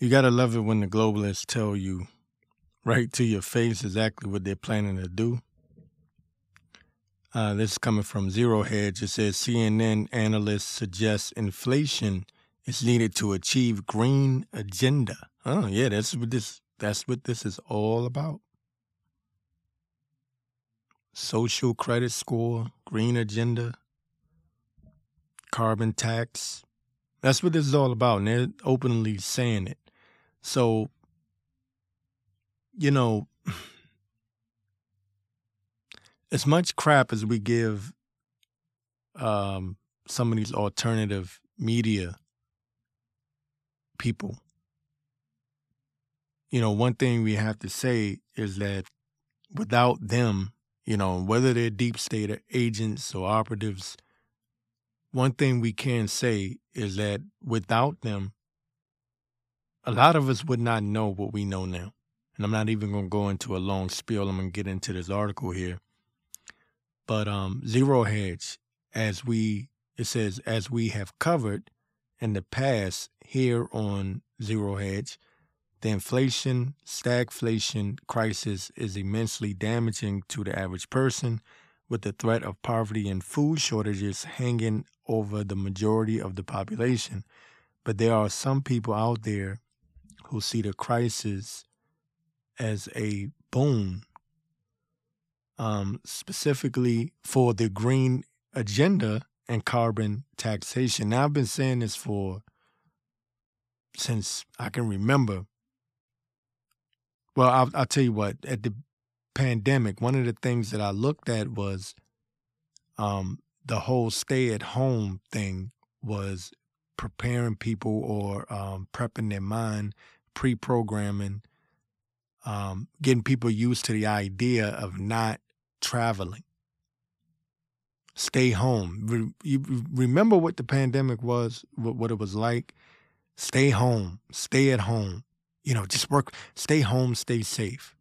You gotta love it when the globalists tell you right to your face exactly what they're planning to do. Uh, this is coming from Zero Hedge. It says CNN analysts suggest inflation is needed to achieve green agenda. Oh yeah, that's what this that's what this is all about. Social credit score, green agenda, carbon tax. That's what this is all about, and they're openly saying it. So, you know, as much crap as we give um, some of these alternative media people, you know, one thing we have to say is that without them, you know, whether they're deep state agents or operatives, one thing we can say is that without them, a lot of us would not know what we know now. And I'm not even going to go into a long spiel. I'm going to get into this article here. But um, Zero Hedge, as we, it says, as we have covered in the past here on Zero Hedge, the inflation, stagflation crisis is immensely damaging to the average person, with the threat of poverty and food shortages hanging over the majority of the population. But there are some people out there who see the crisis as a boon, um, specifically for the green agenda and carbon taxation. Now, I've been saying this for since I can remember. Well, I'll, I'll tell you what, at the pandemic, one of the things that I looked at was um, the whole stay at home thing was preparing people or um, prepping their mind pre-programming, um, getting people used to the idea of not traveling. Stay home. Re- you remember what the pandemic was, what, it was like? Stay home. Stay at home. You know, just work. Stay home. Stay safe.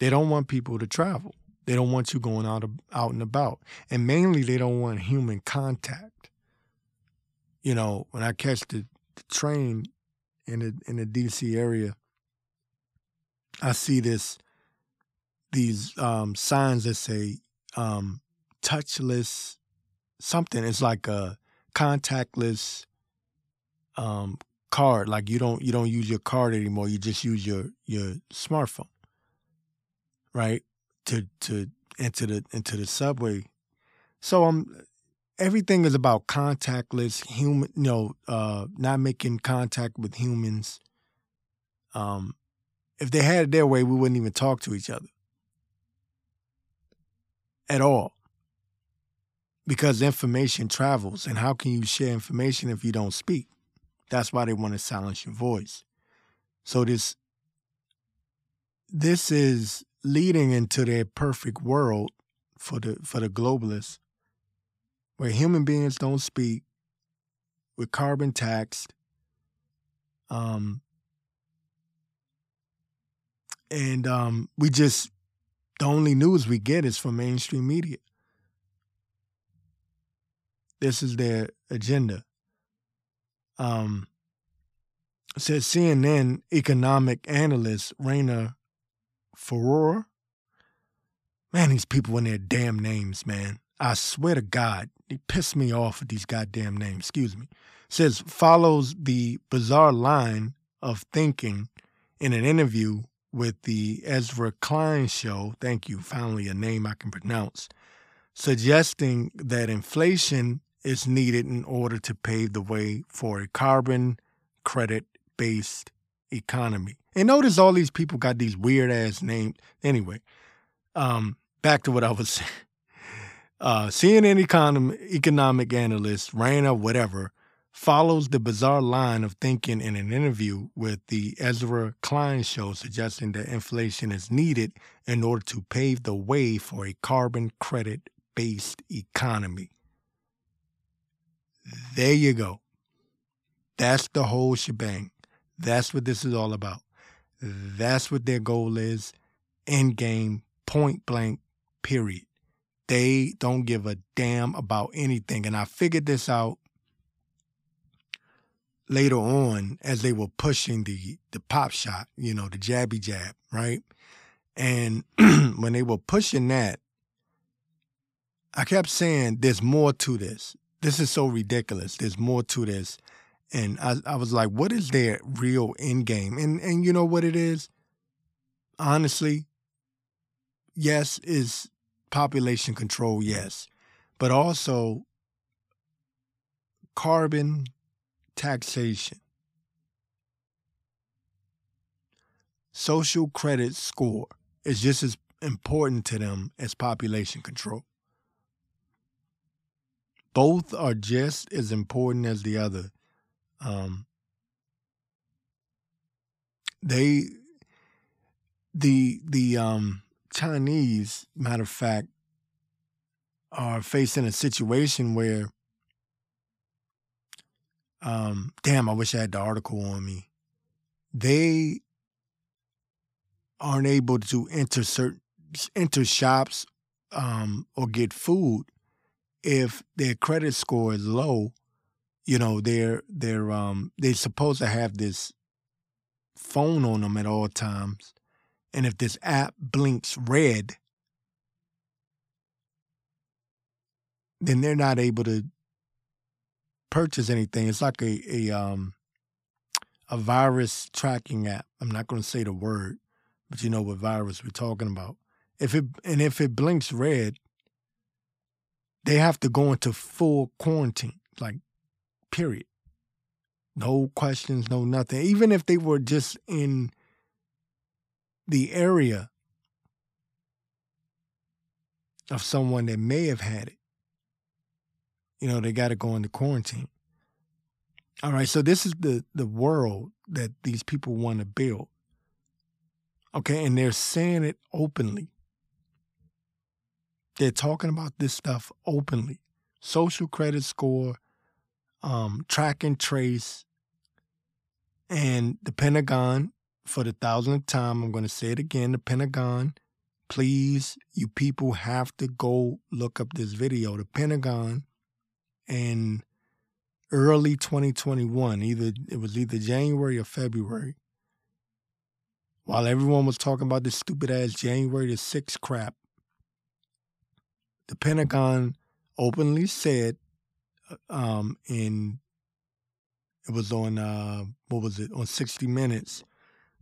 They don't want people to travel. They don't want you going out out and about, and mainly they don't want human contact. You know, when I catch the, the train, in the in the DC area, I see this these um, signs that say um, touchless something. It's like a contactless um, card. Like you don't you don't use your card anymore. You just use your your smartphone, right? To to into the into the subway. So I'm um, everything is about contactless human you know uh not making contact with humans. Um if they had it their way we wouldn't even talk to each other. At all. Because information travels and how can you share information if you don't speak? That's why they want to silence your voice. So this this is leading into their perfect world for the for the globalists where human beings don't speak, with carbon taxed, um, and um, we just the only news we get is from mainstream media. This is their agenda. Um, says CNN economic analyst Raina Faror. Man, these people in their damn names, man. I swear to God, they piss me off with these goddamn names. Excuse me. Says follows the bizarre line of thinking in an interview with the Ezra Klein show. Thank you, finally a name I can pronounce, suggesting that inflation is needed in order to pave the way for a carbon credit based economy. And notice all these people got these weird ass names. Anyway, um, back to what I was saying. Uh, CNN economic, economic analyst, Rayna, whatever, follows the bizarre line of thinking in an interview with the Ezra Klein show, suggesting that inflation is needed in order to pave the way for a carbon credit based economy. There you go. That's the whole shebang. That's what this is all about. That's what their goal is. End game, point blank, period. They don't give a damn about anything. And I figured this out later on as they were pushing the the pop shot, you know, the jabby jab, right? And when they were pushing that, I kept saying, there's more to this. This is so ridiculous. There's more to this. And I, I was like, what is their real end game? And and you know what it is? Honestly, yes, is population control, yes. But also carbon taxation. Social credit score is just as important to them as population control. Both are just as important as the other. Um, they, the the um, Chinese, matter of fact, are facing a situation where, um, damn, I wish I had the article on me. They aren't able to enter certain enter shops um, or get food if their credit score is low, you know, they're they're um they're supposed to have this phone on them at all times. And if this app blinks red, then they're not able to purchase anything. It's like a, a um a virus tracking app. I'm not going to say the word, but you know what virus we're talking about. If it and if it blinks red, they have to go into full quarantine, like, period. No questions, no nothing. Even if they were just in the area of someone that may have had it, you know, they got to go into quarantine. All right, so this is the the world that these people want to build. Okay, and they're saying it openly. They're talking about this stuff openly. Social credit score, um, track and trace, and the Pentagon, for the thousandth time, I'm going to say it again the Pentagon, please, you people have to go look up this video. The Pentagon in early 2021, either it was either January or February, while everyone was talking about this stupid ass January the 6th crap, the Pentagon openly said uh, um, in it was on uh, what was it on 60 Minutes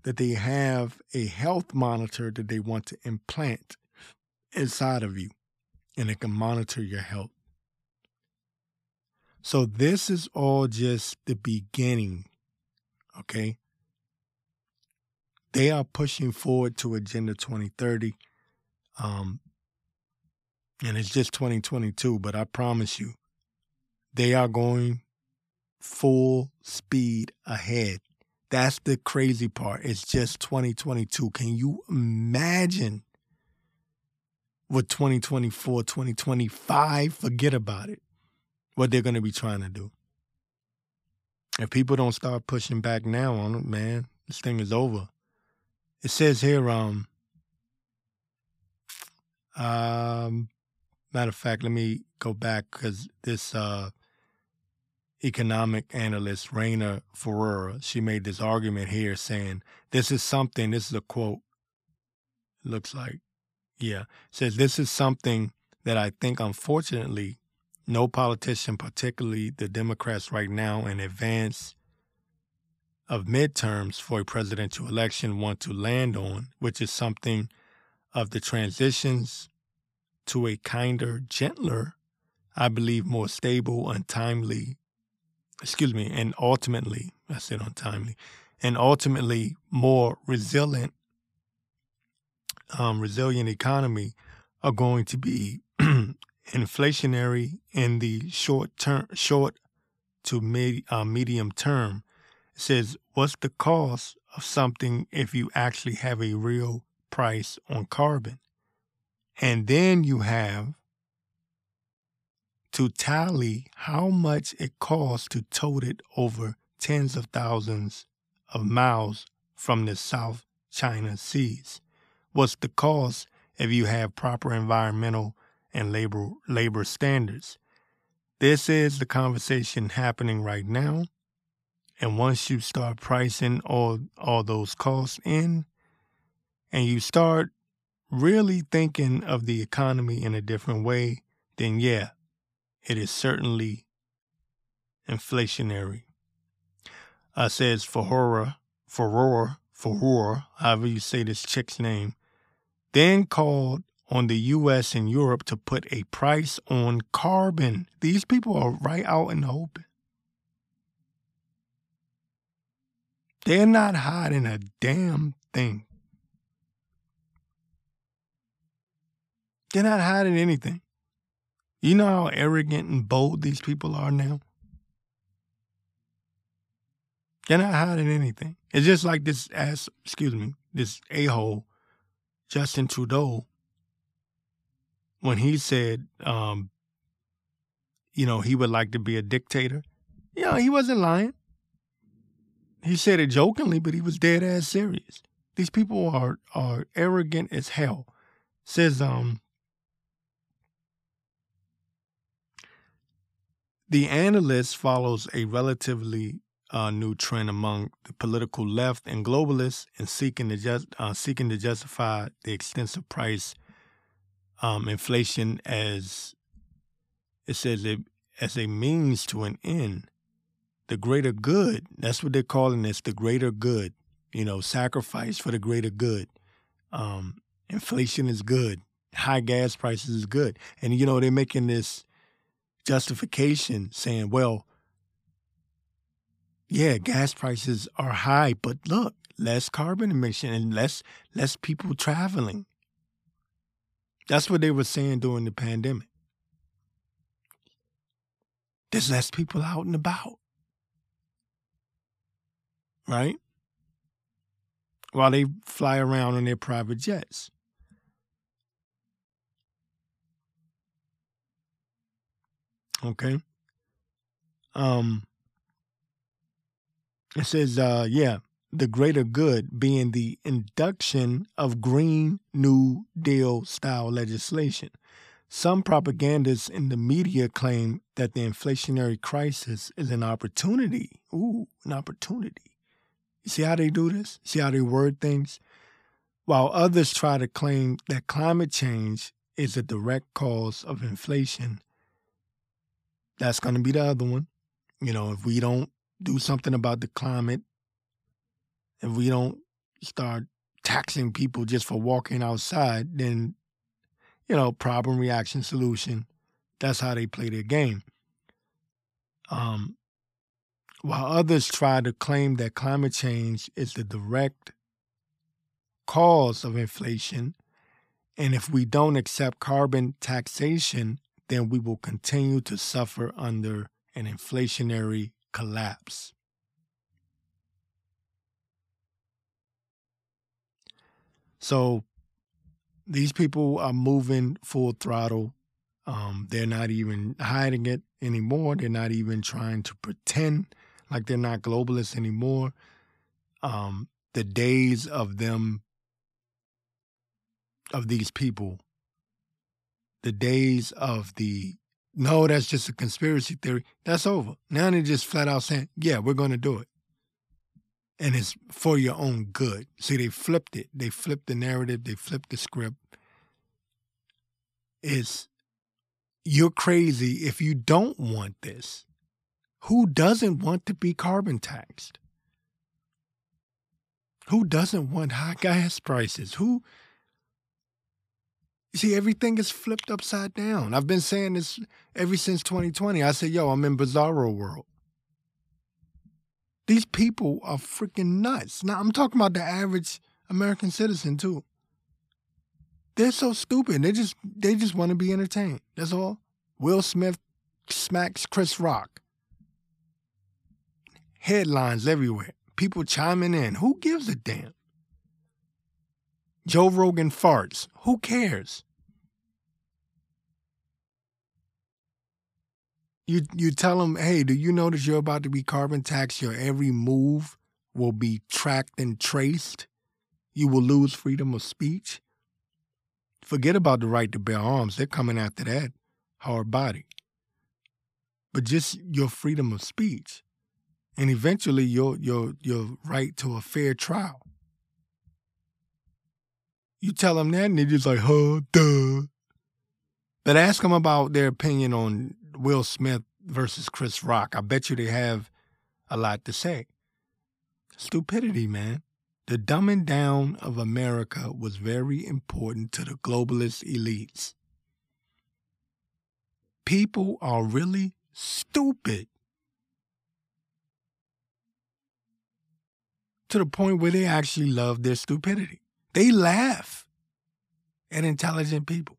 that they have a health monitor that they want to implant inside of you, and it can monitor your health. So this is all just the beginning, okay? They are pushing forward to Agenda 2030. Um, and it's just 2022, but I promise you, they are going full speed ahead. That's the crazy part. It's just 2022. Can you imagine what 2024, 2025, forget about it, what they're going to be trying to do? If people don't start pushing back now on it, man, this thing is over. It says here, um, um, Matter of fact, let me go back because this uh, economic analyst, Rayna Ferreira, she made this argument here saying this is something, this is a quote, looks like, yeah, says this is something that I think, unfortunately, no politician, particularly the Democrats right now, and advance of midterms for a presidential election want to land on, which is something of the transitions to a kinder, gentler, I believe more stable, untimely, excuse me, and ultimately, I said untimely, and ultimately more resilient, um, resilient economy are going to be inflationary in the short term, short to mid, uh, medium term. It says, what's the cost of something if you actually have a real price on carbon? And then you have to tally how much it costs to tote it over tens of thousands of miles from the South China Seas. What's the cost if you have proper environmental and labor labor standards? This is the conversation happening right now. And once you start pricing all all those costs in and you start really thinking of the economy in a different way, then yeah, it is certainly inflationary. Uh, says Fahora, Furore, Furore, however you say this chick's name, then called on the U.S. and Europe to put a price on carbon. These people are right out in the open. They're not hiding a damn thing. They're not hiding anything. You know how arrogant and bold these people are now? They're not hiding anything. It's just like this ass, excuse me, this a hole, Justin Trudeau, when he said, um, you know, he would like to be a dictator. You know, he wasn't lying. He said it jokingly, but he was dead ass serious. These people are are arrogant as hell. Says um The analyst follows a relatively uh, new trend among the political left and globalists in seeking to just uh, seeking to justify the extensive price um, inflation as it says it as a means to an end, the greater good. That's what they're calling this, the greater good. You know, sacrifice for the greater good. Um, inflation is good. High gas prices is good, and you know they're making this justification saying, well, yeah, gas prices are high, but look, less carbon emission and less less people traveling. That's what they were saying during the pandemic. There's less people out and about. Right? While they fly around in their private jets. Okay. Um, it says, uh, yeah, the greater good being the induction of Green New Deal style legislation. Some propagandists in the media claim that the inflationary crisis is an opportunity. Ooh, an opportunity. You see how they do this? See how they word things? While others try to claim that climate change is a direct cause of inflation that's going to be the other one. You know, if we don't do something about the climate, if we don't start taxing people just for walking outside, then, you know, problem, reaction, solution. That's how they play their game. Um, while others try to claim that climate change is the direct cause of inflation, and if we don't accept carbon taxation then we will continue to suffer under an inflationary collapse. So these people are moving full throttle. Um, they're not even hiding it anymore. They're not even trying to pretend like they're not globalists anymore. Um, the days of them, of these people, the days of the no, that's just a conspiracy theory. That's over. Now they're just flat out saying, yeah, we're going to do it. And it's for your own good. See, they flipped it. They flipped the narrative. They flipped the script. It's you're crazy if you don't want this. Who doesn't want to be carbon taxed? Who doesn't want high gas prices? Who you see, everything is flipped upside down. I've been saying this ever since 2020. I said, yo, I'm in bizarro world. These people are freaking nuts. Now, I'm talking about the average American citizen, too. They're so stupid. They just they just want to be entertained. That's all. Will Smith smacks Chris Rock. Headlines everywhere. People chiming in. Who gives a damn? Joe Rogan farts. Who cares? You you tell them, hey, do you that you're about to be carbon taxed? Your every move will be tracked and traced. You will lose freedom of speech. Forget about the right to bear arms. They're coming after that hard body. But just your freedom of speech. And eventually your your your right to a fair trial. You tell them that, and they're just like, huh, duh. But ask them about their opinion on Will Smith versus Chris Rock. I bet you they have a lot to say. Stupidity, man. The dumbing down of America was very important to the globalist elites. People are really stupid. To the point where they actually love their stupidity. They laugh at intelligent people.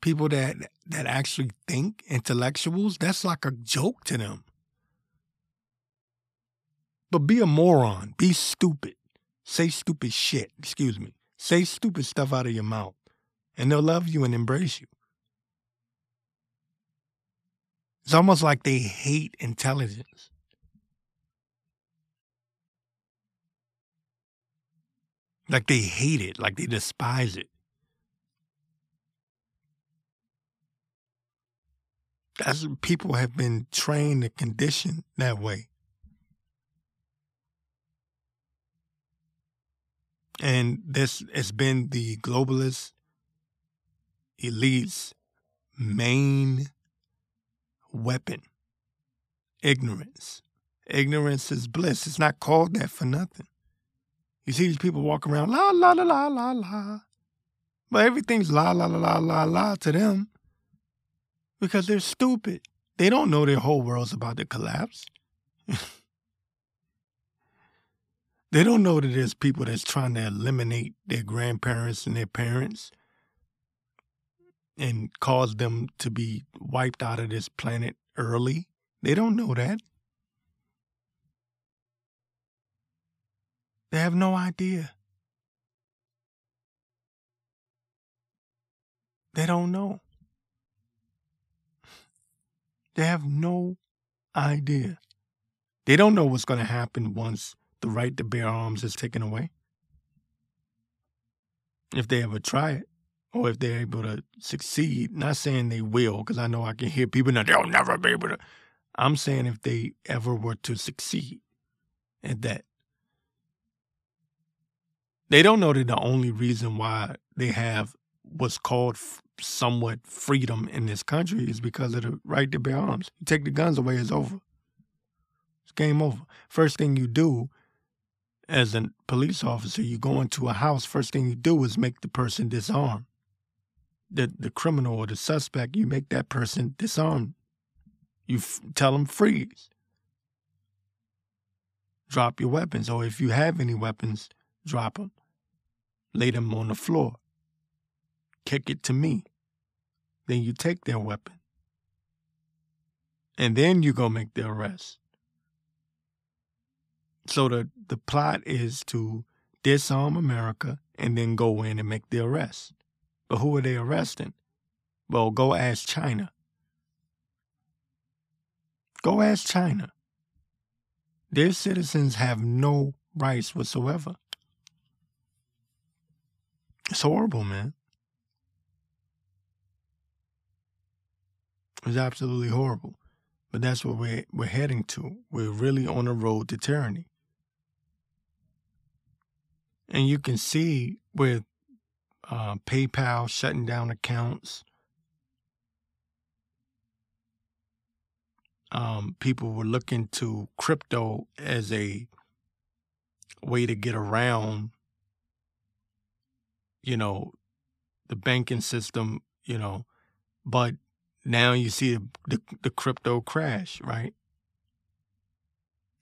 People that that actually think, intellectuals, that's like a joke to them. But be a moron, be stupid. Say stupid shit, excuse me. Say stupid stuff out of your mouth, and they'll love you and embrace you. It's almost like they hate intelligence. Like they hate it, like they despise it. That's people have been trained and conditioned that way. And this has been the globalist elite's main weapon ignorance. Ignorance is bliss. It's not called that for nothing. You see these people walk around la la la la la la. But everything's la la la la la la to them because they're stupid. They don't know their whole world's about to collapse. They don't know that there's people that's trying to eliminate their grandparents and their parents and cause them to be wiped out of this planet early. They don't know that. They have no idea. They don't know. They have no idea. They don't know what's going to happen once the right to bear arms is taken away. If they ever try it, or if they're able to succeed, not saying they will, because I know I can hear people now, they'll never be able to. I'm saying if they ever were to succeed at that. They don't know that the only reason why they have what's called somewhat freedom in this country is because of the right to bear arms. You take the guns away, it's over. It's game over. First thing you do as a police officer, you go into a house, first thing you do is make the person disarm. The, the criminal or the suspect, you make that person disarm. You f- tell them freeze. Drop your weapons, or if you have any weapons, drop them. Lay them on the floor. Kick it to me. Then you take their weapon. And then you go make the arrest. So the, the plot is to disarm America and then go in and make the arrest. But who are they arresting? Well, go ask China. Go ask China. Their citizens have no rights whatsoever. It's horrible, man. It's absolutely horrible. But that's what we're, we're heading to. We're really on a road to tyranny. And you can see with uh, PayPal shutting down accounts, um, people were looking to crypto as a way to get around, you know, the banking system, you know, but now you see the, the, crypto crash, right?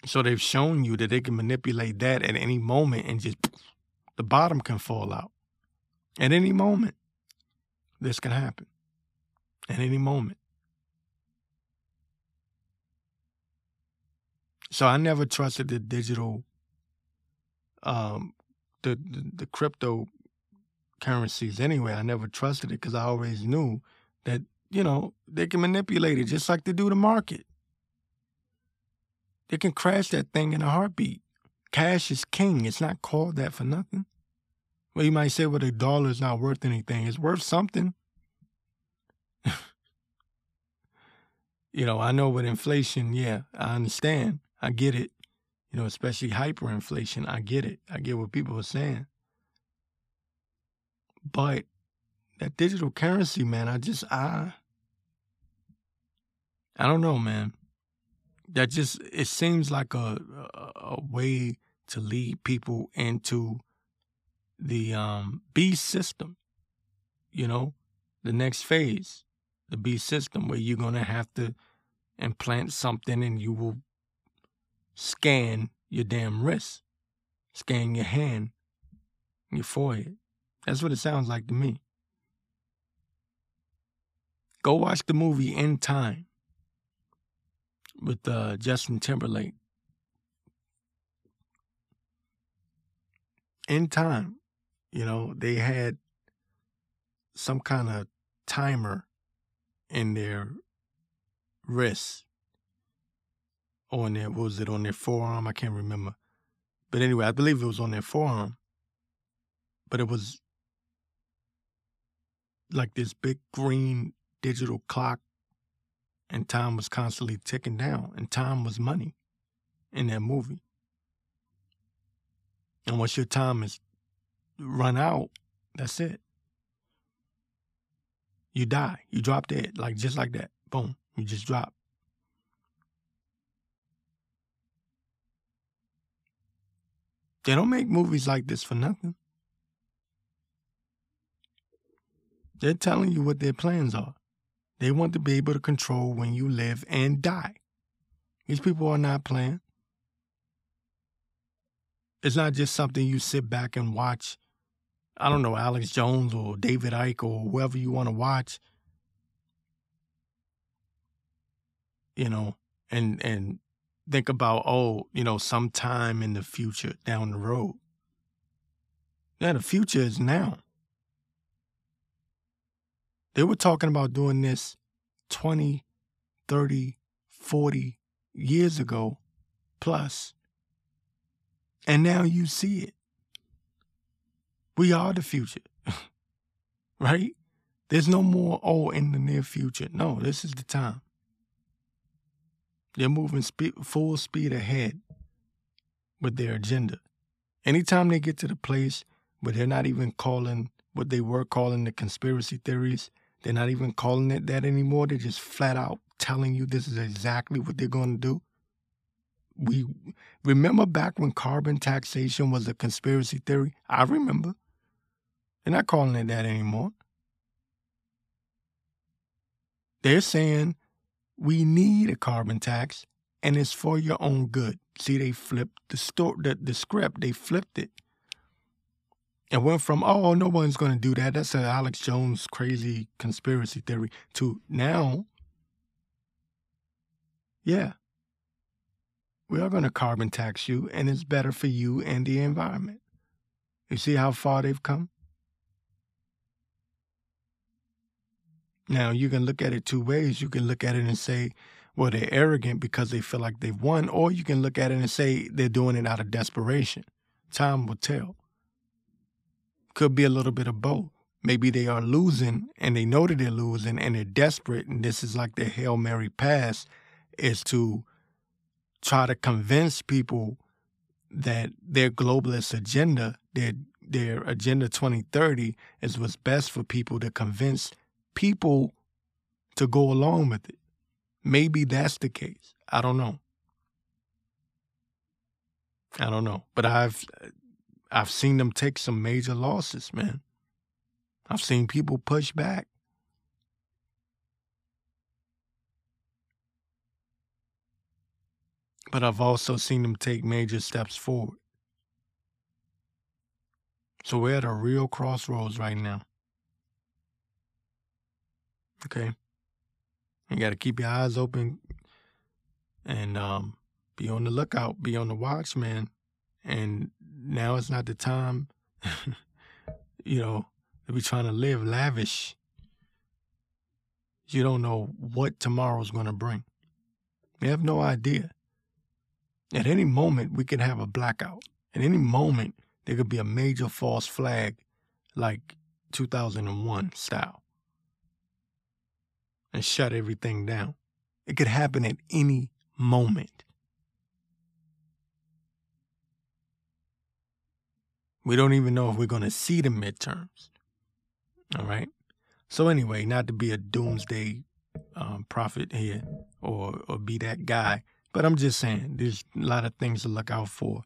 So they've shown you that they can manipulate that at any moment and just the bottom can fall out. At any moment, this can happen. At any moment. So I never trusted the digital, um, the, the, the crypto currencies anyway. I never trusted it because I always knew that, you know, they can manipulate it just like they do the market. They can crash that thing in a heartbeat. Cash is king. It's not called that for nothing. Well, you might say, well, the dollar is not worth anything. It's worth something. you know, I know with inflation, yeah, I understand. I get it. You know, especially hyperinflation. I get it. I get what people are saying. But that digital currency, man, I just I I don't know, man. That just it seems like a a, way to lead people into the um, beast system, you know, the next phase, the B system, where you're to have to implant something and you will scan your damn wrist, scan your hand, your forehead. That's what it sounds like to me. Go watch the movie In Time with uh, Justin Timberlake. In Time, you know, they had some kind of timer in their wrist or on their was it on their forearm? I can't remember. But anyway, I believe it was on their forearm. But it was like this big green digital clock and time was constantly ticking down and time was money in that movie. And once your time is run out, that's it. You die. You drop dead. Like just like that. Boom. You just drop. They don't make movies like this for nothing. They're telling you what their plans are. They want to be able to control when you live and die. These people are not playing. It's not just something you sit back and watch I don't know, Alex Jones or David Icke or whoever you want to watch. You know, and and think about, oh, you know, sometime in the future down the road. Yeah, the future is now. They were talking about doing this 20, 30, 40 years ago plus. And now you see it. We are the future, right? There's no more, oh, in the near future. No, this is the time. They're moving full speed ahead with their agenda. Anytime they get to the place where they're not even calling what they were calling the conspiracy theories, they're not even calling it that anymore. They're just flat out telling you this is exactly what they're going to do. We remember back when carbon taxation was a conspiracy theory? I remember. They're not calling it that anymore. They're saying we need a carbon tax and it's for your own good. See, they flipped the story, the, the script, they flipped it. And went from, oh, no one's going to do that. That's an Alex Jones crazy conspiracy theory to now, yeah, we are going to carbon tax you and it's better for you and the environment. You see how far they've come? Now, you can look at it two ways. You can look at it and say, well, they're arrogant because they feel like they've won, or you can look at it and say they're doing it out of desperation. Time will tell. Could be a little bit of both. Maybe they are losing and they know that they're losing and they're desperate, and this is like their Hail Mary pass is to try to convince people that their globalist agenda, their their agenda 2030 is what's best for people to convince people to go along with it. Maybe that's the case. I don't know. I don't know, but I've I've seen them take some major losses, man. I've seen people push back. But I've also seen them take major steps forward. So we're at a real crossroads right now. Okay. You got to keep your eyes open and um, be on the lookout, be on the watch, man. And now it's not the time, you know, to be trying to live lavish. You don't know what tomorrow's going to bring. You have no idea. At any moment, we could have a blackout. At any moment, there could be a major false flag like 2001 style and shut everything down. It could happen at any moment. We don't even know if we're going to see the midterms. All right. So anyway, not to be a doomsday um, prophet here or or be that guy, but I'm just saying there's a lot of things to look out for.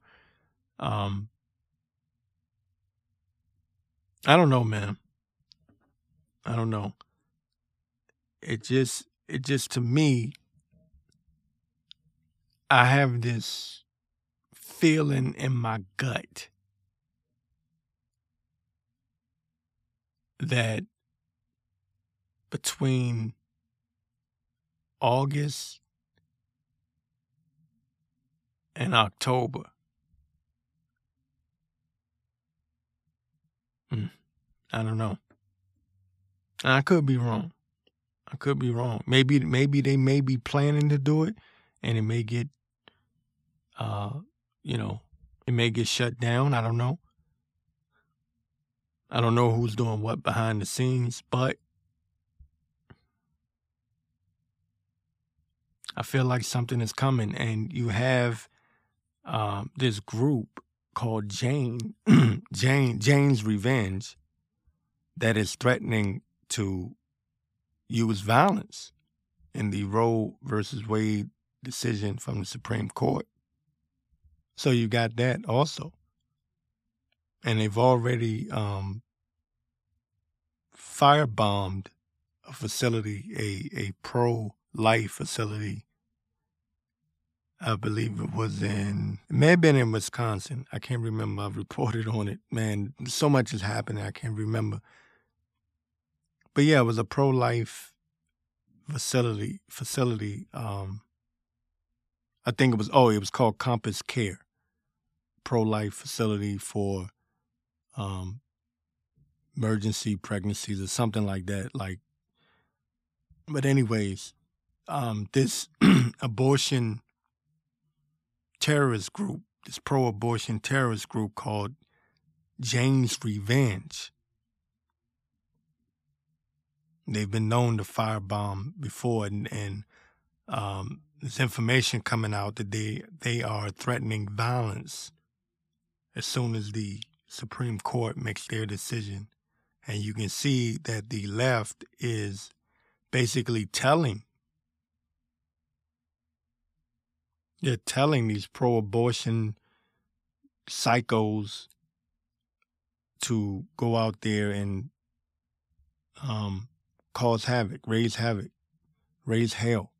Um, I don't know, man. I don't know. It just, it just to me, I have this feeling in my gut that between August and October, mm, I don't know. I could be wrong. I could be wrong. Maybe maybe they may be planning to do it, and it may get, uh, you know, it may get shut down. I don't know. I don't know who's doing what behind the scenes, but I feel like something is coming, and you have um, this group called Jane, Jane, Jane's Revenge, that is threatening to use violence in the Roe versus Wade decision from the Supreme Court. So you got that also and they've already um, firebombed a facility, a, a pro life facility. I believe it was in, it may have been in Wisconsin. I can't remember. I've reported on it. Man, so much has happened, I can't remember. But yeah, it was a pro life facility. Facility. Um, I think it was. Oh, it was called CompassCare, pro life facility for um, emergency pregnancies or something like that. Like, but anyways, um, this abortion terrorist group, this pro-abortion terrorist group called Jane's Revenge. They've been known to firebomb before, and, and um, there's information coming out that they they are threatening violence as soon as the Supreme Court makes their decision. And you can see that the left is basically telling, they're telling these pro abortion psychos to go out there and um, cause havoc, raise havoc, raise hell.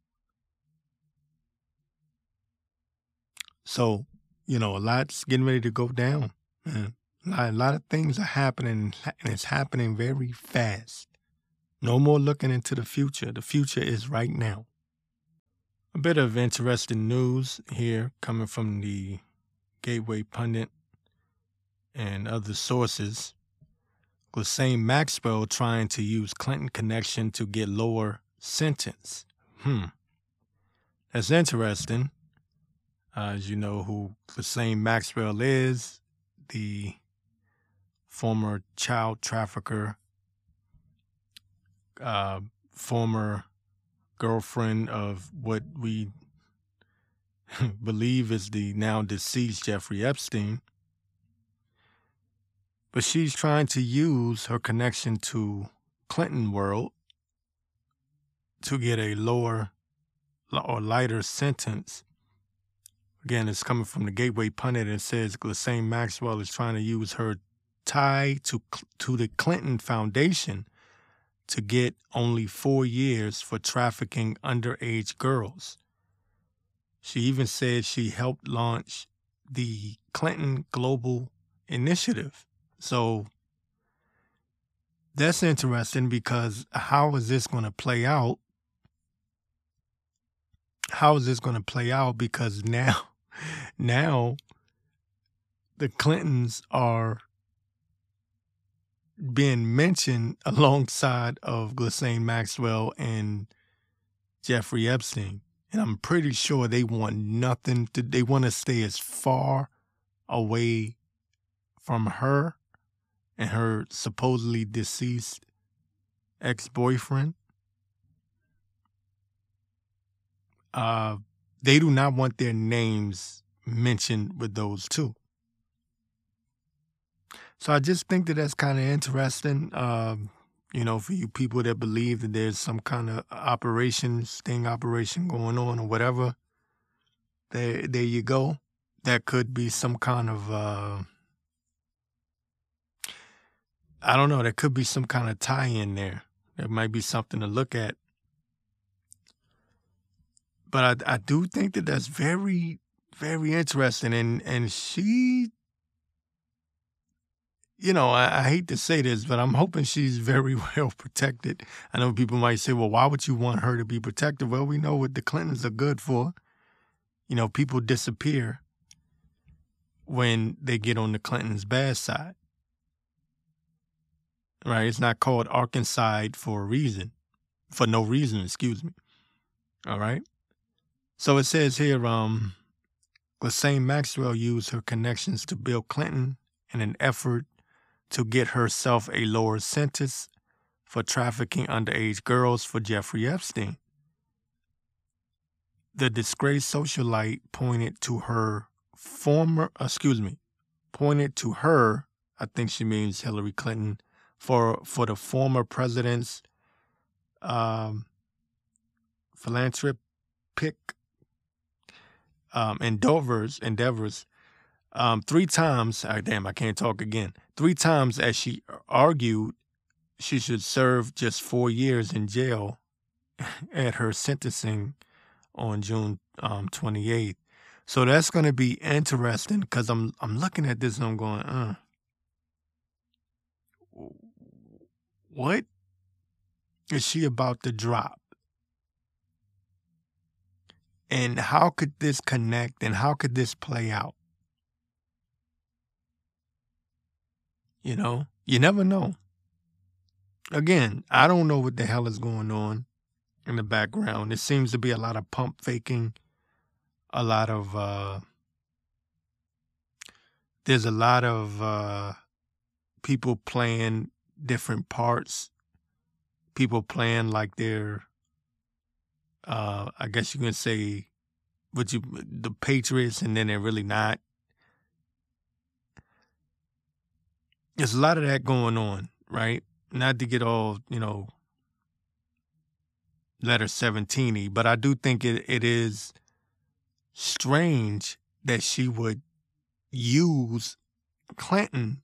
So, you know, a lot's getting ready to go down, man. A lot of things are happening, and it's happening very fast. No more looking into the future. The future is right now. A bit of interesting news here coming from the Gateway Pundit and other sources. Ghislaine Maxwell trying to use Clinton connection to get lower sentence. Hmm. That's interesting. Uh, as you know who Ghislaine Maxwell is, the former child trafficker, uh, former girlfriend of what we believe is the now deceased Jeffrey Epstein. But she's trying to use her connection to Clinton world to get a lower or lighter sentence Again, it's coming from the Gateway Pundit and says Ghislaine Maxwell is trying to use her tie to to the Clinton Foundation to get only four years for trafficking underage girls. She even said she helped launch the Clinton Global Initiative. So that's interesting because how is this going to play out? How is this going to play out? Because now, now the Clintons are being mentioned alongside of Ghislaine Maxwell and Jeffrey Epstein. And I'm pretty sure they want nothing to, they want to stay as far away from her and her supposedly deceased ex boyfriend. Uh, they do not want their names mentioned with those two. So I just think that that's kind of interesting. Um, you know, for you people that believe that there's some kind of operation, sting operation going on or whatever, there, there you go. That could be some kind of, uh, I don't know, there could be some kind of tie in there. There might be something to look at. But I, I do think that that's very, very interesting. And, and she you know, I, I, hate to say this, but I'm hoping she's very well protected. I know people might say, well, why would you want her to be protected? Well, we know what the Clintons are good for. You know, people disappear when they get on the Clintons' bad side. Right? It's not called Arkansas for a reason, for no reason, excuse me. All right? So it says here, um, Ghislaine Maxwell used her connections to Bill Clinton in an effort to get herself a lower sentence for trafficking underage girls for Jeffrey Epstein. The disgraced socialite pointed to her former, excuse me, pointed to her, I think she means Hillary Clinton, for for the former president's um, philanthropic um, endeavors endeavors um, three times. Oh, damn, I can't talk again. Three times, as she argued, she should serve just four years in jail at her sentencing on June um, 28th. So that's going to be interesting because I'm I'm looking at this and I'm going, uh, what is she about to drop? And how could this connect and how could this play out? You know, you never know. Again, I don't know what the hell is going on in the background. It seems to be a lot of pump faking, a lot of uh there's a lot of uh people playing different parts. People playing like they're uh I guess you can say what you the Patriots and then they're really not. There's a lot of that going on, right? Not to get all, you know, letter 17 but I do think it, it is strange that she would use Clinton,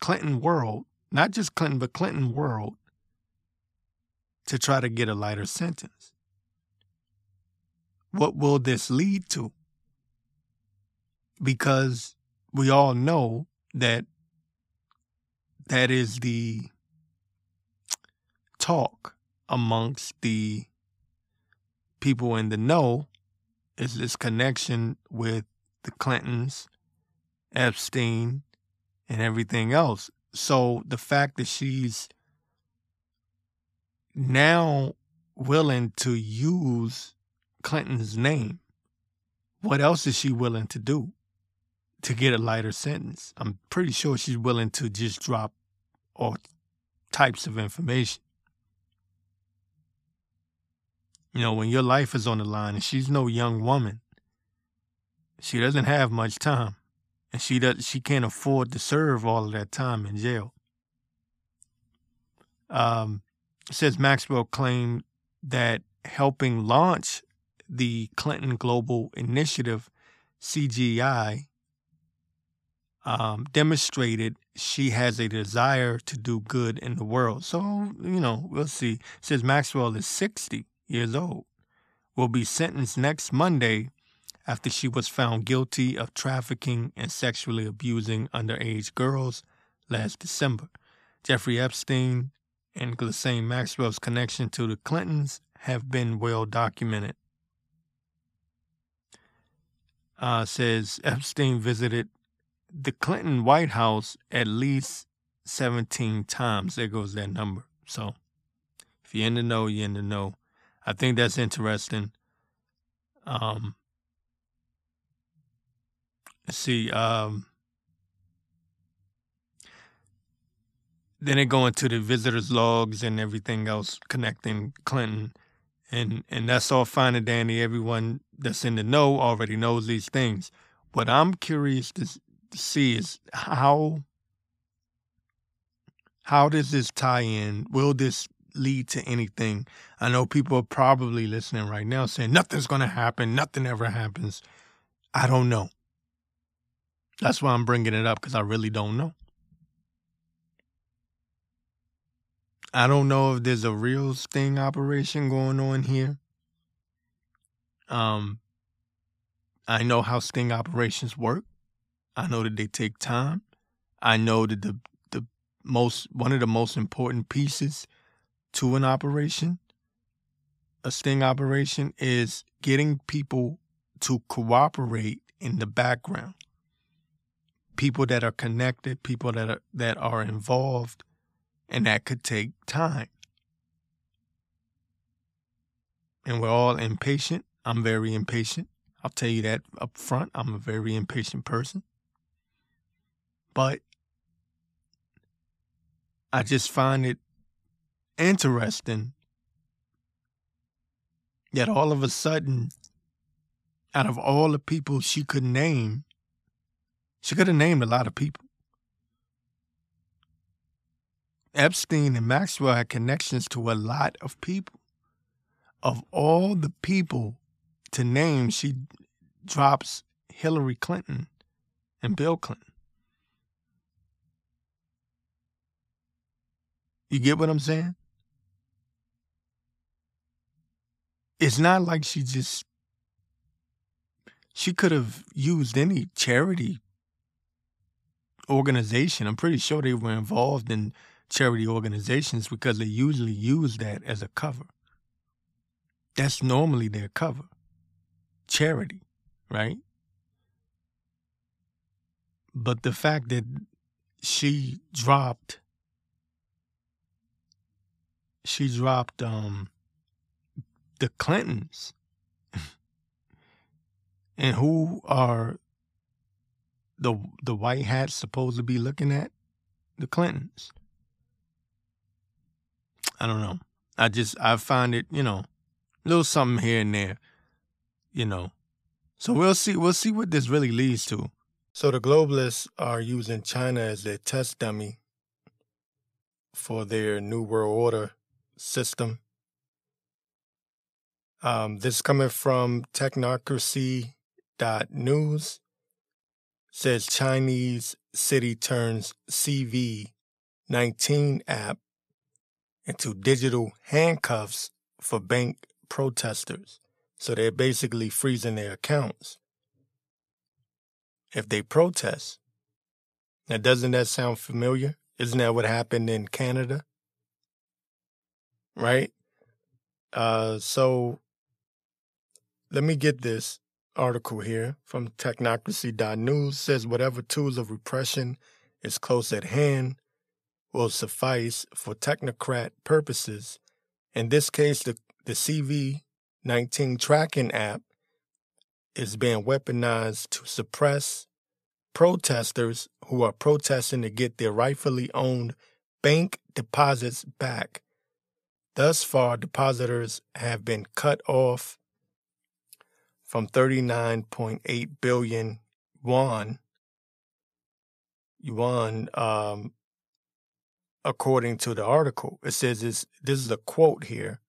Clinton world, not just Clinton, but Clinton world, to try to get a lighter sentence. What will this lead to? Because we all know that that is the talk amongst the people in the know is this connection with the Clintons, Epstein, and everything else. So the fact that she's now willing to use Clinton's name, what else is she willing to do? to get a lighter sentence. I'm pretty sure she's willing to just drop all types of information. You know, when your life is on the line and she's no young woman, she doesn't have much time. And she does she can't afford to serve all of that time in jail. Um, says Maxwell claimed that helping launch the Clinton Global Initiative, CGI, um, demonstrated she has a desire to do good in the world. So, you know, we'll see. It says Maxwell is 60 years old, will be sentenced next Monday after she was found guilty of trafficking and sexually abusing underage girls last December. Jeffrey Epstein and Ghislaine Maxwell's connection to the Clintons have been well documented. Uh, says Epstein visited the Clinton White House at least 17 times. There goes that number. So if you're in the know, you're in the know. I think that's interesting. Um, see. Um, then they go into the visitors logs and everything else connecting Clinton, and and that's all fine and dandy. Everyone that's in the know already knows these things. What I'm curious to see is how how does this tie in? Will this lead to anything? I know people are probably listening right now saying nothing's going to happen, nothing ever happens. I don't know. That's why I'm bringing it up because I really don't know. I don't know if there's a real sting operation going on here. Um, I know how sting operations work. I know that they take time. I know that the the most one of the most important pieces to an operation, a sting operation, is getting people to cooperate in the background. People that are connected, people that are that are involved and that could take time. And we're all impatient. I'm very impatient. I'll tell you that up front. I'm a very impatient person. But I just find it interesting that all of a sudden, out of all the people she could name, she could have named a lot of people. Epstein and Maxwell had connections to a lot of people. Of all the people to name, she drops Hillary Clinton and Bill Clinton. You get what I'm saying? It's not like she just she could have used any charity organization. I'm pretty sure they were involved in charity organizations because they usually use that as a cover. That's normally their cover. Charity, right? But the fact that she dropped she dropped um the Clintons. and who are the the white hats supposed to be looking at? The Clintons. I don't know. I just I find it, you know, a little something here and there, you know. So we'll see we'll see what this really leads to. So the globalists are using China as their test dummy for their new world order system. Um, this is coming from technocracy.news. Says Chinese city turns CV 19 app into digital handcuffs for bank protesters. So they're basically freezing their accounts if they protest. Now, doesn't that sound familiar? Isn't that what happened in Canada? Right? Uh, so let me get this article here from technocracy.news says whatever tools of repression is close at hand will suffice for technocrat purposes. In this case, the, the CV19 tracking app is being weaponized to suppress protesters who are protesting to get their rightfully owned bank deposits back. Thus far, depositors have been cut off from 39.8 billion yuan yuan um, according to the article. It says this, this is a quote here.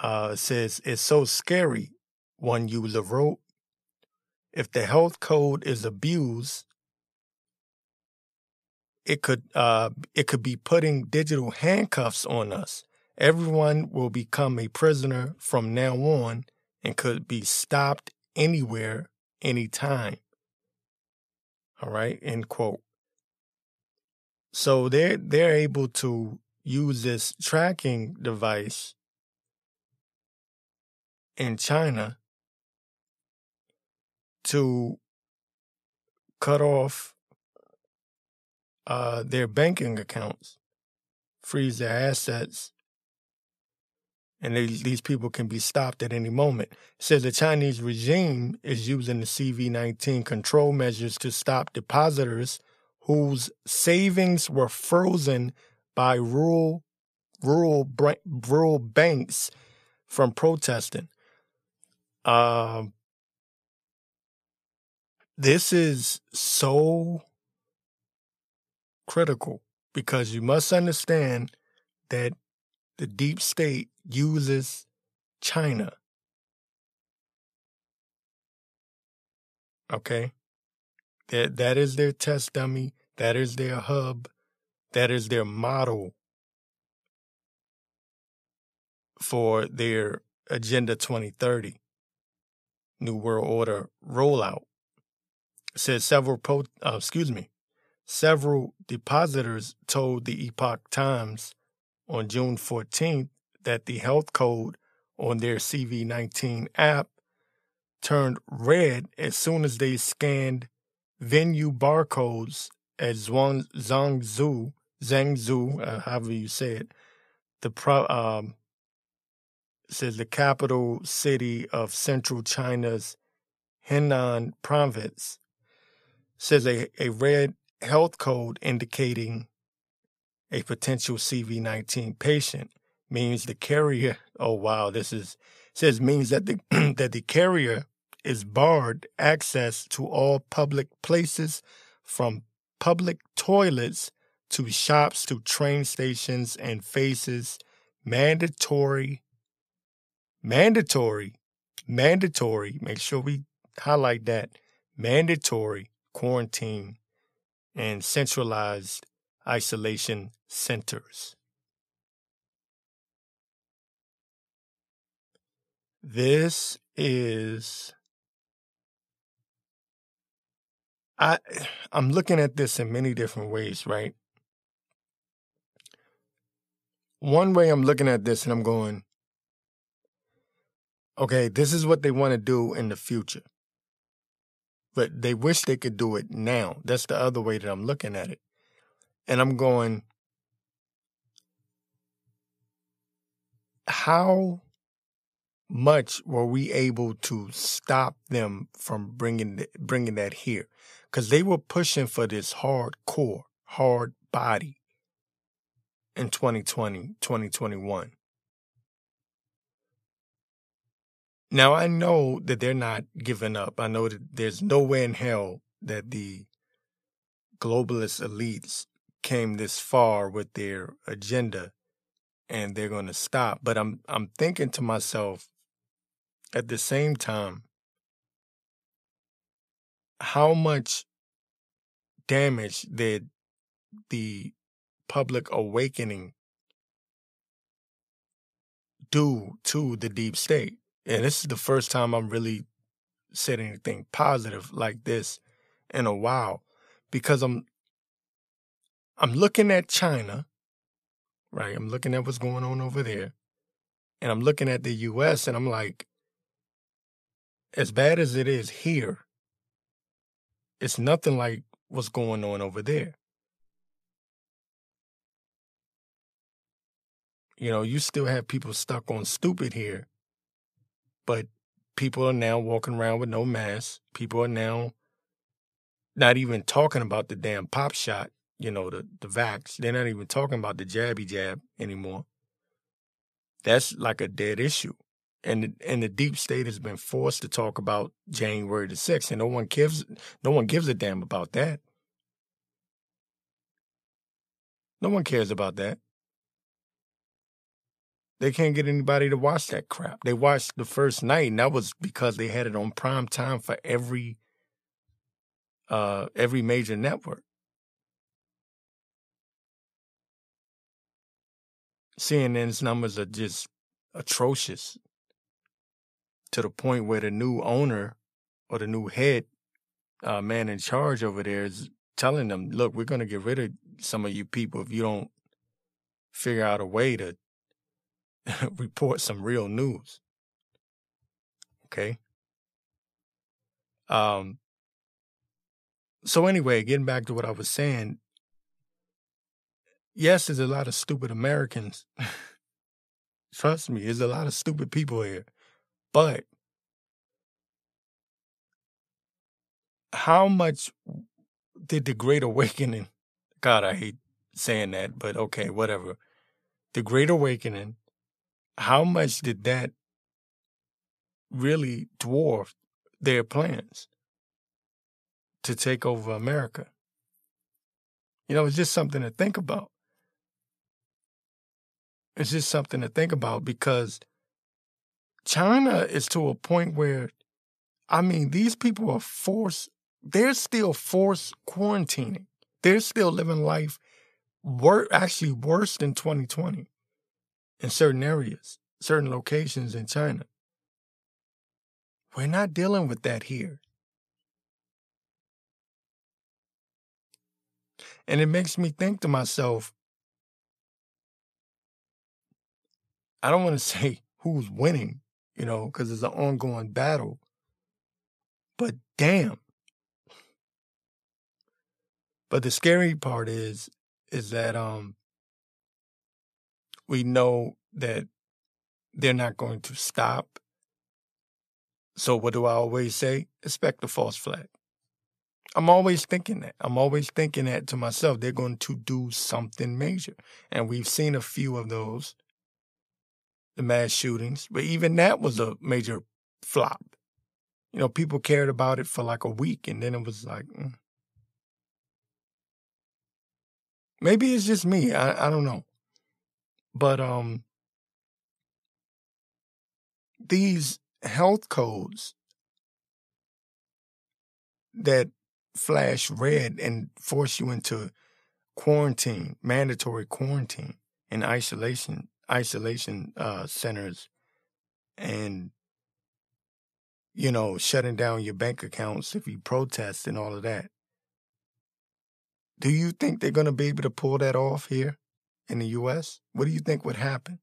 uh, says it's so scary. One user wrote, if the health code is abused, it could uh, it could be putting digital handcuffs on us. Everyone will become a prisoner from now on and could be stopped anywhere, anytime. All right, end quote. So they're they're able to use this tracking device in China to cut off uh, their banking accounts, freeze their assets, and they, these people can be stopped at any moment. It says the Chinese regime is using the CV19 control measures to stop depositors whose savings were frozen by rural rural rural banks from protesting. Um, this is so critical because you must understand that the deep state uses China. Okay? That that is their test dummy, that is their hub, that is their model for their Agenda 2030 New World Order rollout. It says several pro, uh, excuse me, several depositors told the Epoch Times on June 14th that the health code on their CV19 app turned red as soon as they scanned venue barcodes at Zhangzhou, Zhangzhou, uh, however you say it, the pro, um, says the capital city of central China's Henan province, says a, a red health code indicating a potential CV19 patient means the carrier, oh wow, this is, says means that the, that the carrier is barred access to all public places from public toilets to shops to train stations and faces mandatory mandatory, mandatory, make sure we highlight that mandatory quarantine and centralized isolation centers. This is I I'm looking at this in many different ways, right? One way I'm looking at this and I'm going, okay, this is what they want to do in the future. But they wish they could do it now. That's the other way that I'm looking at it. And I'm going, how much were we able to stop them from bringing bringing that here? Because they were pushing for this hardcore, hard body in 2020, 2021. Now I know that they're not giving up. I know that there's no way in hell that the globalist elites came this far with their agenda and they're going to stop. But I'm I'm thinking to myself at the same time how much damage did the public awakening do to the deep state? And this is the first time I'm really said anything positive like this in a while because I'm I'm looking at China, right? I'm looking at what's going on over there. And I'm looking at the US and I'm like as bad as it is here, it's nothing like what's going on over there. You know, you still have people stuck on stupid here but people are now walking around with no masks. People are now not even talking about the damn pop shot, you know, the, the vax. They're not even talking about the jabby jab anymore. That's like a dead issue. And the, and the deep state has been forced to talk about January the 6th, and no one gives no one gives a damn about that. No one cares about that. They can't get anybody to watch that crap. They watched the first night, and that was because they had it on prime time for every uh every major network. CNN's numbers are just atrocious to the point where the new owner or the new head uh, man in charge over there is telling them, look, we're going to get rid of some of you people if you don't figure out a way to report some real news. Okay. Um, so anyway, getting back to what I was saying, yes, there's a lot of stupid Americans. Trust me, there's a lot of stupid people here. But how much did the Great Awakening, God, I hate saying that, but okay, whatever. The Great Awakening, how much did that really dwarf their plans to take over America? You know, it's just something to think about. It's just something to think about because China is to a point where, I mean, these people are forced, they're still forced quarantining. They're still living life wor- actually worse than 2020 in certain areas, certain locations in China. We're not dealing with that here. And it makes me think to myself, I don't want to say who's winning, you know, because it's an ongoing battle. But damn. But the scary part is, is that um we know that they're not going to stop. So what do I always say? Expect the false flag. I'm always thinking that. I'm always thinking that to myself. They're going to do something major. And we've seen a few of those the mass shootings, but even that was a major flop. You know, people cared about it for like a week and then it was like, mm. maybe it's just me. I, I don't know. But, um, these health codes that flash red and force you into quarantine, mandatory quarantine and isolation isolation uh, centers and you know shutting down your bank accounts if you protest and all of that. Do you think they're going to be able to pull that off here in the US what do you think would happen?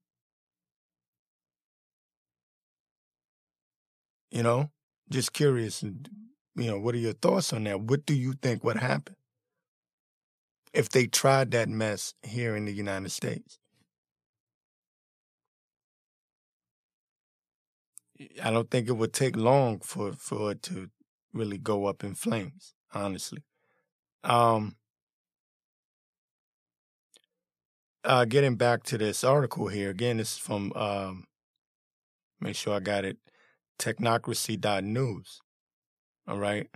You know just curious you know what are your thoughts on that? What do you think would happen if they tried that mess here in the United States? I don't think it would take long for for it to really go up in flames. Honestly, um, uh, getting back to this article here again. This is from um, make sure I got it. Technocracy.news. All right.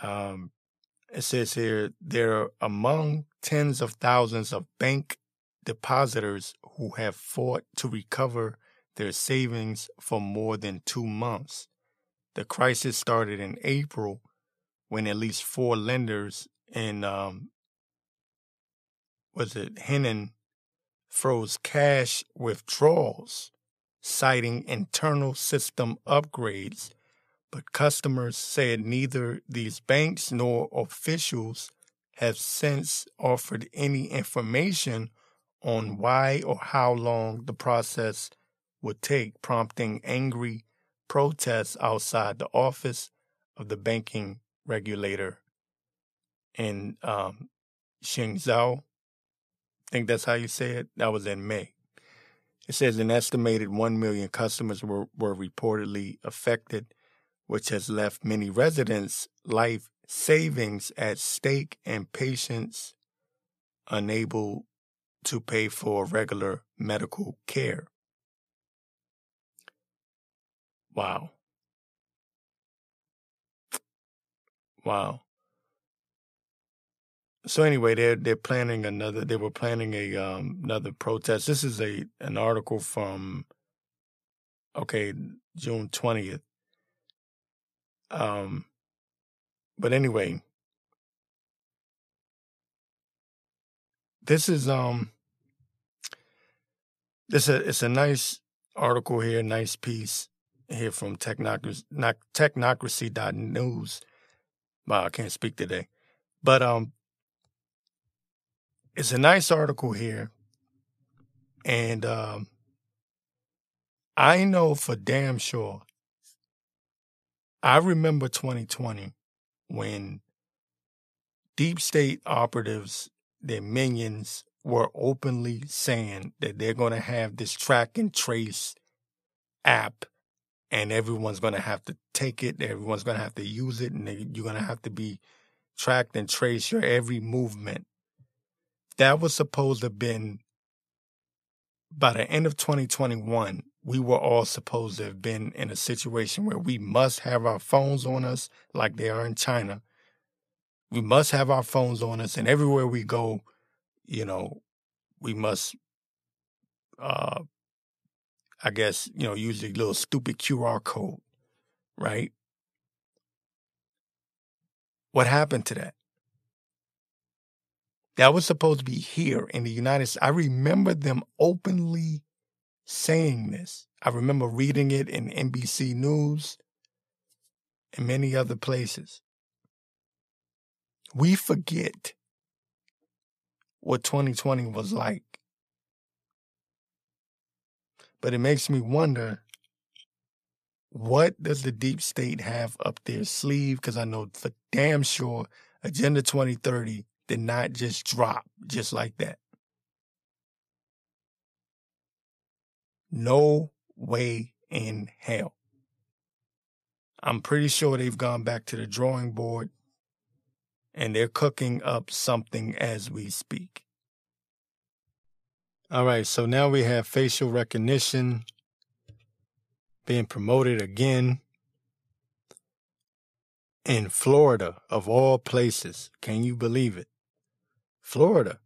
Um, it says here they're among tens of thousands of bank depositors who have fought to recover their savings for more than two months. The crisis started in April when at least four lenders in um, was it froze cash withdrawals, citing internal system upgrades. But customers said neither these banks nor officials have since offered any information on why or how long the process would take, prompting angry protests outside the office of the banking regulator in um. Think that's how you say it. That was in May. It says an estimated 1 million customers were, were reportedly affected, which has left many residents' life savings at stake and patients unable to pay for regular medical care. Wow. Wow. So anyway, they're they're planning another. They were planning a um, another protest. This is a an article from okay June twentieth. Um, but anyway, this is um this a it's a nice article here, nice piece here from technocracy technocracy.news. Wow, I can't speak today. But um it's a nice article here. And um I know for damn sure I remember 2020 when deep state operatives, their minions, were openly saying that they're going to have this track and trace app and everyone's going to have to take it, everyone's going to have to use it, and you're going to have to be tracked and trace your every movement. That was supposed to have been by the end of 2021 we were all supposed to have been in a situation where we must have our phones on us like they are in China. We must have our phones on us, and everywhere we go, you know, we must, uh, I guess, you know, use a little stupid QR code, right? What happened to that? That was supposed to be here in the United States. I remember them openly saying this. I remember reading it in NBC News and many other places. We forget what 2020 was like. But it makes me wonder what does the deep state have up their sleeve? Because I know for damn sure Agenda 2030 did not just drop just like that. No way in hell. I'm pretty sure they've gone back to the drawing board and they're cooking up something as we speak. All right, so now we have facial recognition being promoted again in Florida, of all places. Can you believe it? Florida.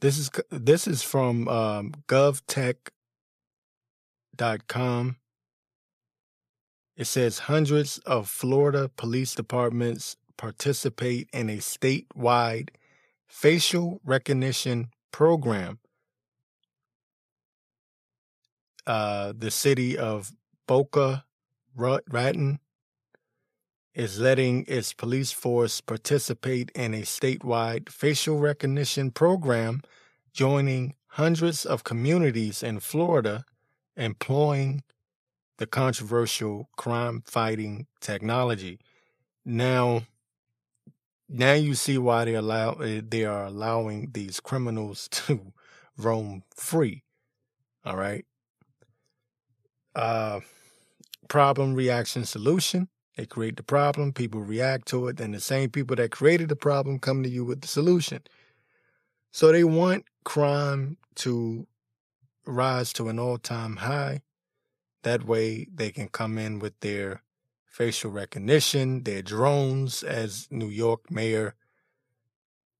This is this is from um, GovTech com. It says hundreds of Florida police departments participate in a statewide facial recognition program. Uh, the city of Boca Raton is letting its police force participate in a statewide facial recognition program, joining hundreds of communities in Florida employing the controversial crime fighting technology. Now, now you see why they allow eh, they are allowing these criminals to roam free. All right. Uh, problem, reaction, solution. They create the problem, people react to it, and the same people that created the problem come to you with the solution. So they want crime to rise to an all time high. That way they can come in with their facial recognition, their drones, as New York Mayor,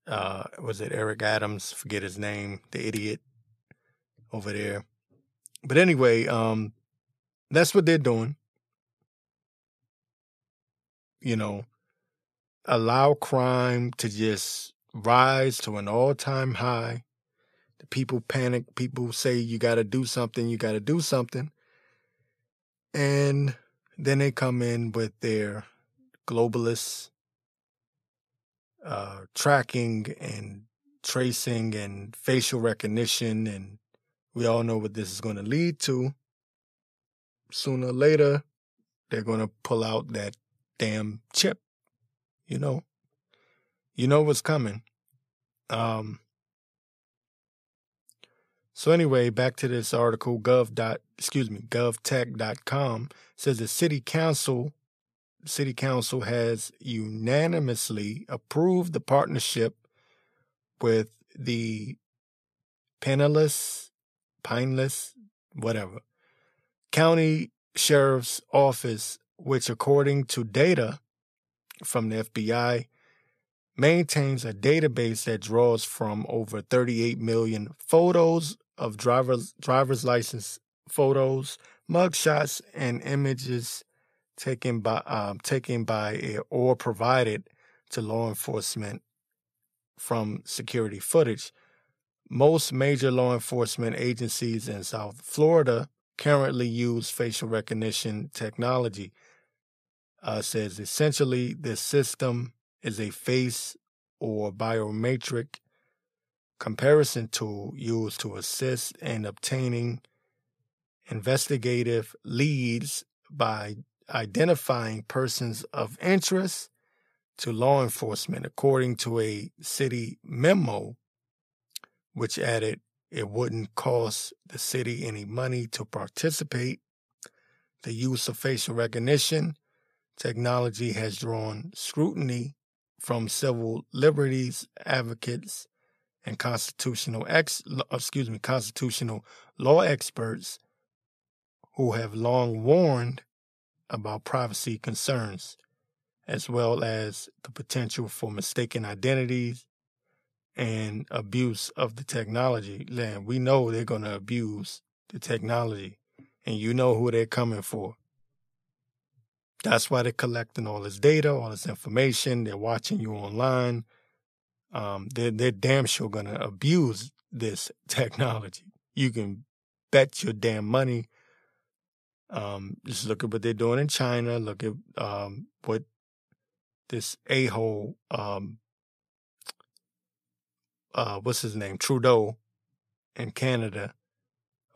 uh, was it Eric Adams? Forget his name, the idiot over there. But anyway, um, that's what they're doing. You know, allow crime to just rise to an all time high The people panic. People say you got to do something. You got to do something. And then they come in with their globalist uh, tracking and tracing and facial recognition. And we all know what this is going to lead to. Sooner or later, they're going to pull out that damn chip. You know, you know what's coming. Um, so anyway, back to this article, gov dot excuse me, govtech.com says the city council city council has unanimously approved the partnership with the penniless, pineless, whatever county sheriff's office, which according to data from the FBI maintains a database that draws from over 38 million photos of driver's driver's license photos, mugshots, and images taken by um, taken by or provided to law enforcement from security footage. Most major law enforcement agencies in South Florida currently use facial recognition technology. Uh, says essentially this system is a face or biometric comparison tool used to assist in obtaining investigative leads by identifying persons of interest to law enforcement, according to a city memo, which added it wouldn't cost the city any money to participate. The use of facial recognition technology has drawn scrutiny from civil liberties advocates and constitutional ex excuse me constitutional law experts who have long warned about privacy concerns as well as the potential for mistaken identities and abuse of the technology. Then we know they're going to abuse the technology, and you know who they're coming for. That's why they're collecting all this data, all this information. They're watching you online. Um, they're, they're damn sure going to abuse this technology. You can bet your damn money. Um, just look at what they're doing in China. Look at um, what this a hole, um, uh, what's his name, Trudeau, in Canada.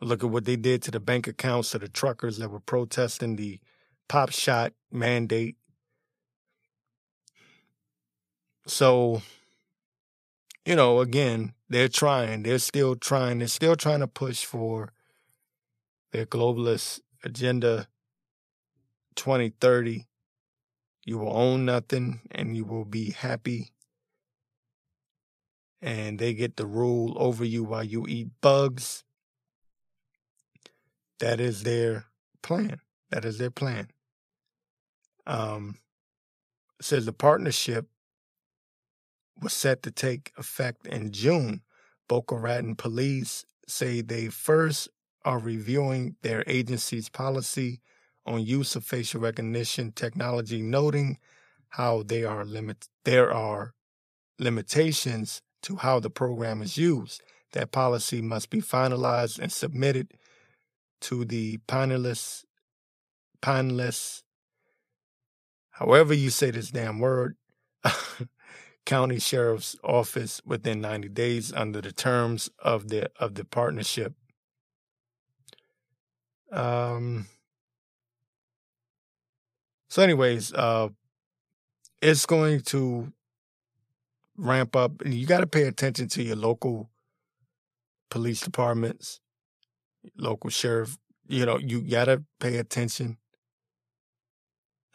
Look at what they did to the bank accounts of the truckers that were protesting the pop shot mandate. So, you know, again, they're trying. They're still trying. They're still trying to push for their globalist agenda 2030 you will own nothing and you will be happy. And they get to rule over you while you eat bugs. That is their plan. That is their plan. Um, says the partnership was set to take effect in June. Boca Raton police say they first are reviewing their agency's policy on use of facial recognition technology, noting how they are limit there are limitations to how the program is used. That policy must be finalized and submitted to the Pinellas Pinellas however you say this damn word county sheriff's office within 90 days under the terms of the of the partnership um so, anyways, uh, it's going to ramp up. You got to pay attention to your local police departments, local sheriff. You know, you got to pay attention.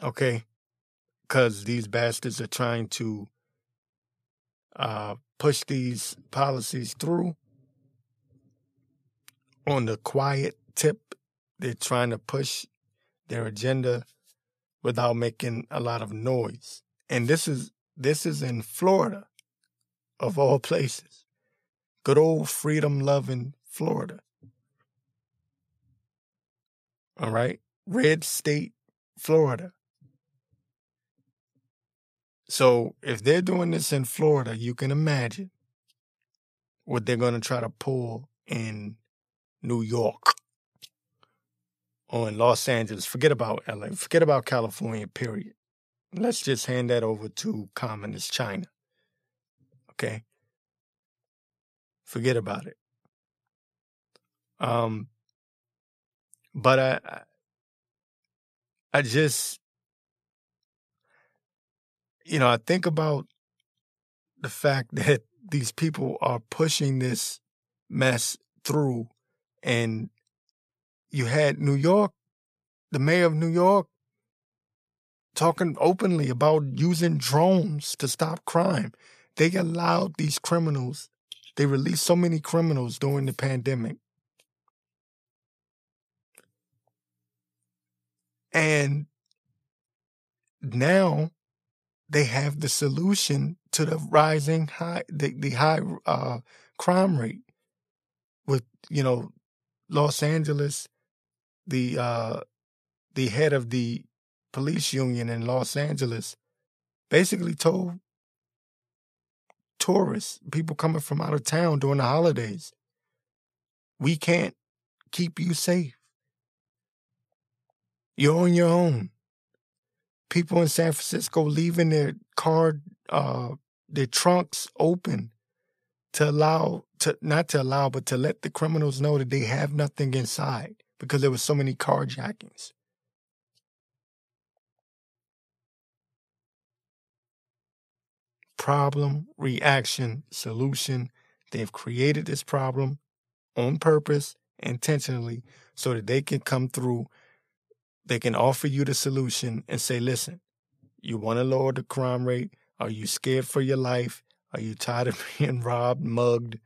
Okay. Because these bastards are trying to uh, push these policies through on the quiet tip. They're trying to push their agenda without making a lot of noise. And this is this is in Florida, of all places. Good old freedom loving Florida. All right. Red state, Florida. So if they're doing this in Florida, you can imagine what they're going to try to pull in New York or in Los Angeles, forget about LA, forget about California, period. Let's just hand that over to communist China. Okay? Forget about it. Um, but I, I just, you know, I think about the fact that these people are pushing this mess through and you had New York, the mayor of New York, talking openly about using drones to stop crime. They allowed these criminals, they released so many criminals during the pandemic. And now they have the solution to the rising high, the, the high uh, crime rate with, you know, Los Angeles, the, uh, the head of the police union in Los Angeles basically told tourists, people coming from out of town during the holidays, we can't keep you safe. You're on your own. People in San Francisco leaving their car, uh, their trunks open to allow, to not to allow, but to let the criminals know that they have nothing inside because there were so many carjackings. problem, reaction, solution. They've created this problem on purpose, intentionally, so that they can come through. They can offer you the solution and say, listen, you want to lower the crime rate? Are you scared for your life? Are you tired of being robbed, mugged?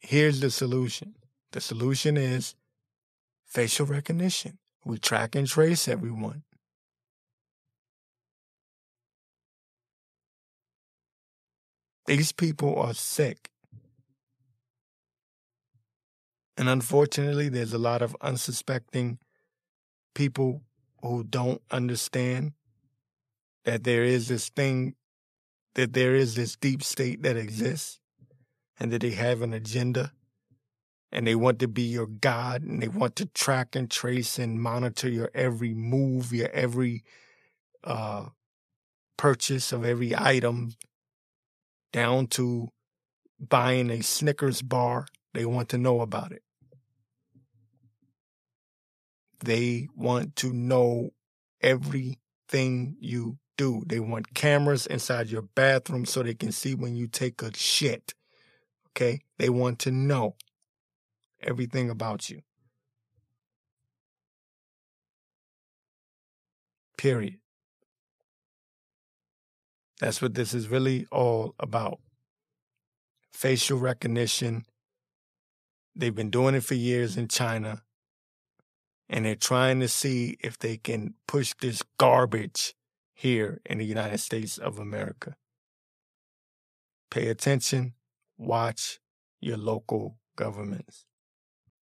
Here's the solution. The solution is facial recognition. We track and trace everyone. These people are sick. And unfortunately, there's a lot of unsuspecting people who don't understand that there is this thing, that there is this deep state that exists, and that they have an agenda, and they want to be your God, and they want to track and trace and monitor your every move, your every uh, purchase of every item, down to buying a Snickers bar. They want to know about it. They want to know everything you do. They want cameras inside your bathroom so they can see when you take a shit. Okay? They want to know everything about you. Period. That's what this is really all about. Facial recognition. They've been doing it for years in China. And they're trying to see if they can push this garbage here in the United States of America. Pay attention. Watch your local governments.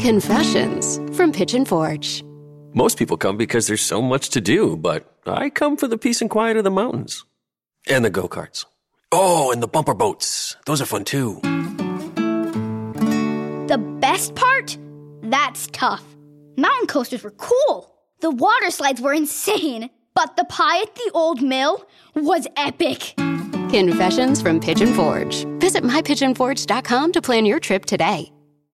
Confessions from Pigeon Forge. Most people come because there's so much to do, but I come for the peace and quiet of the mountains. And the go karts. Oh, and the bumper boats. Those are fun too. The best part? That's tough. Mountain coasters were cool. The water slides were insane. But the pie at the old mill was epic. Confessions from Pigeon Forge. Visit mypigeonforge.com to plan your trip today.